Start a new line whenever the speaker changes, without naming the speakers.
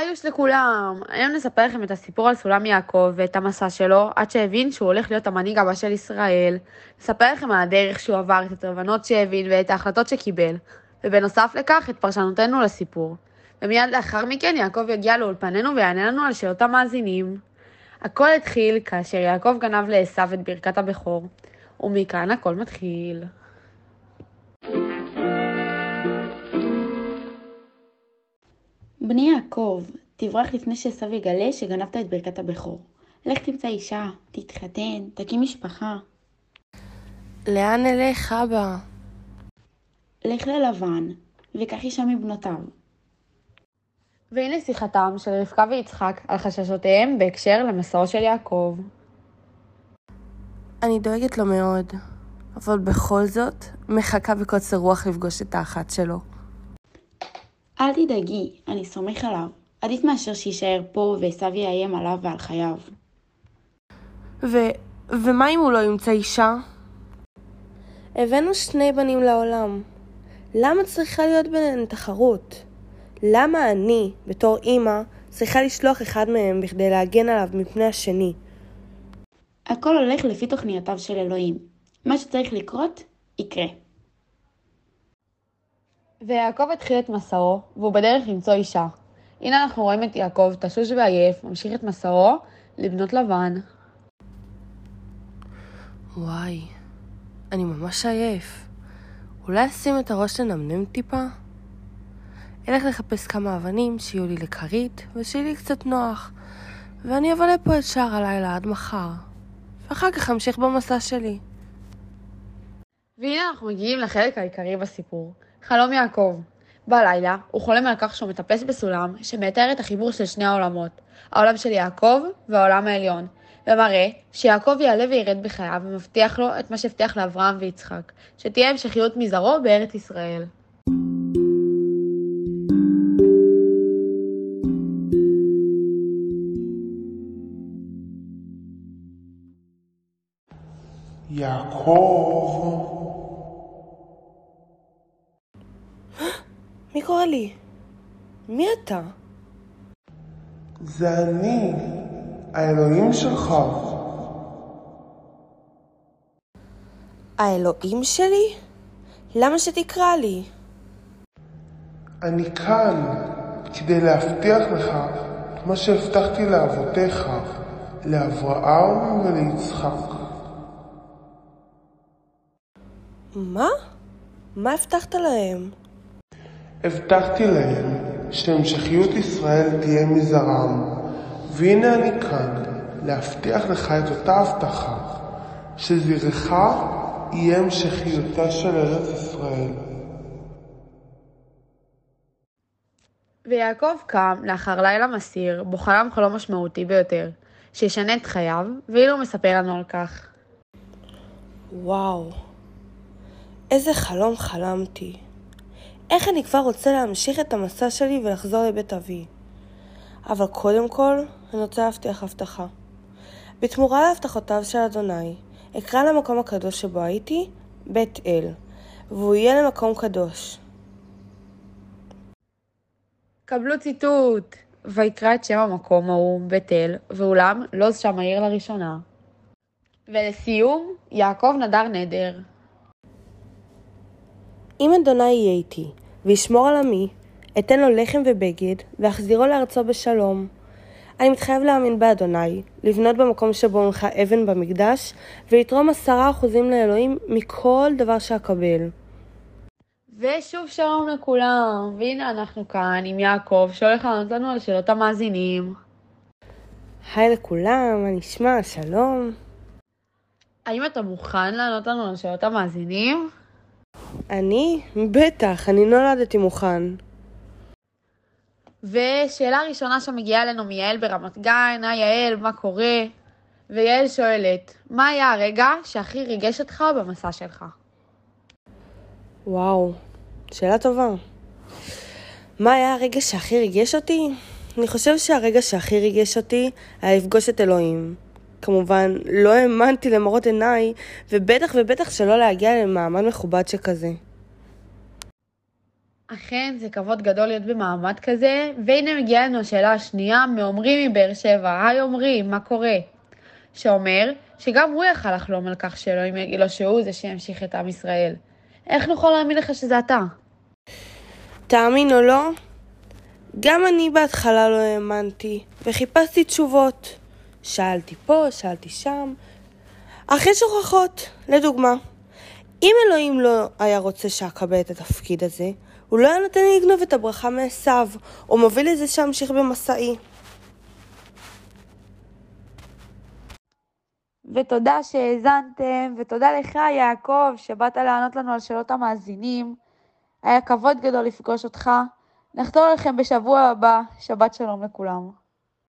היוש לכולם! היום נספר לכם את הסיפור על סולם יעקב ואת המסע שלו, עד שהבין שהוא הולך להיות המנהיג הבא של ישראל. נספר לכם על הדרך שהוא עבר, את התובנות שהבין ואת ההחלטות שקיבל, ובנוסף לכך את פרשנותנו לסיפור. ומיד לאחר מכן יעקב יגיע לאולפנינו ויענה לנו על שאלות המאזינים. הכל התחיל כאשר יעקב גנב לעשו את ברכת הבכור, ומכאן הכל מתחיל. בני יעקב, תברח לפני שעשו יגלה שגנבת את ברכת הבכור. לך תמצא אישה, תתחתן, תקים משפחה.
לאן אלך, אבא?
לך ללבן, וקח אישה מבנותיו. והנה שיחתם של רבקה ויצחק על חששותיהם בהקשר למסעו של יעקב.
אני דואגת לו מאוד, אבל בכל זאת מחכה בקוצר רוח לפגוש את האחת שלו.
אל תדאגי, אני סומך עליו. עדיף מאשר שיישאר פה ועשו יאיים עליו ועל חייו.
ו... ומה אם הוא לא ימצא אישה? הבאנו שני בנים לעולם. למה צריכה להיות ביניהם תחרות? למה אני, בתור אימא, צריכה לשלוח אחד מהם בכדי להגן עליו מפני השני?
הכל הולך לפי תוכניותיו של אלוהים. מה שצריך לקרות, יקרה. ויעקב התחיל את מסעו, והוא בדרך למצוא אישה. הנה אנחנו רואים את יעקב, תשוש ועייף, ממשיך את מסעו לבנות לבן.
וואי, אני ממש עייף. אולי אשים את הראש לנמנם טיפה? אלך לחפש כמה אבנים שיהיו לי לכרית ושיהיה לי קצת נוח, ואני אבלה פה את שער הלילה עד מחר, ואחר כך אמשיך במסע שלי.
והנה אנחנו מגיעים לחלק העיקרי בסיפור. חלום יעקב. בלילה הוא חולם על כך שהוא מטפס בסולם שמתאר את החיבור של שני העולמות, העולם של יעקב והעולם העליון, ומראה שיעקב יעלה וירד בחייו ומבטיח לו את מה שהבטיח לאברהם ויצחק, שתהיה המשכיות מזרעו בארץ ישראל.
יעקב,
קורא לי? מי אתה?
זה אני, האלוהים שלך.
האלוהים שלי? למה שתקרא לי?
אני כאן כדי להבטיח לך את מה שהבטחתי לאבותיך, לאברהם וליצחק.
מה? מה הבטחת להם?
הבטחתי להם שהמשכיות ישראל תהיה מזרעם, והנה אני כאן להבטיח לך את אותה הבטחה, שזרעך יהיה המשכיותה של ארץ ישראל.
ויעקב קם לאחר לילה מסעיר, בו חלם חלום משמעותי ביותר, שישנה את חייו, ואילו הוא מספר לנו על כך.
וואו, איזה חלום חלמתי. איך אני כבר רוצה להמשיך את המסע שלי ולחזור לבית אבי. אבל קודם כל, אני רוצה להבטיח הבטחה. בתמורה להבטחותיו של אדוני, אקרא למקום הקדוש שבו הייתי, בית אל, והוא יהיה למקום קדוש.
קבלו ציטוט! ויקרא את שם המקום ההוא, בית אל, ואולם לוז שם העיר לראשונה. ולסיום, יעקב נדר נדר.
אם אדוני יהיה איתי, וישמור על עמי, אתן לו לחם ובגד, ואחזירו לארצו בשלום. אני מתחייב להאמין באדוני, לבנות במקום שבו הונחה אבן במקדש, ולתרום עשרה אחוזים לאלוהים מכל דבר שאקבל.
ושוב שלום לכולם, והנה אנחנו כאן עם יעקב, שהולך לענות לנו על שאלות המאזינים.
היי לכולם, מה נשמע? שלום.
האם אתה מוכן לענות לנו על שאלות המאזינים?
אני? בטח, אני נולדתי מוכן.
ושאלה ראשונה שמגיעה אלינו מיעל ברמת גן, היי יעל, מה קורה? ויעל שואלת, מה היה הרגע שהכי ריגש אותך במסע שלך?
וואו, שאלה טובה. מה היה הרגע שהכי ריגש אותי? אני חושב שהרגע שהכי ריגש אותי היה לפגוש את אלוהים. כמובן, לא האמנתי למראות עיניי, ובטח ובטח שלא להגיע למעמד מכובד שכזה.
אכן, זה כבוד גדול להיות במעמד כזה, והנה מגיעה לנו השאלה השנייה מעומרי מבאר שבע. היי עומרי, מה קורה? שאומר שגם הוא יכל לחלום על כך שאלוהים יגיד לו שהוא זה שימשיך את עם ישראל. איך נוכל להאמין לך שזה אתה?
תאמין או לא, גם אני בהתחלה לא האמנתי, וחיפשתי תשובות. שאלתי פה, שאלתי שם, אך יש הוכחות. לדוגמה, אם אלוהים לא היה רוצה שאקבל את התפקיד הזה, הוא לא היה נותן לי לגנוב את הברכה מעשיו, או מוביל לזה שאמשיך במסעי.
ותודה שהאזנתם, ותודה לך יעקב שבאת לענות לנו על שאלות המאזינים. היה כבוד גדול לפגוש אותך. נחזור אליכם בשבוע הבא. שבת שלום לכולם.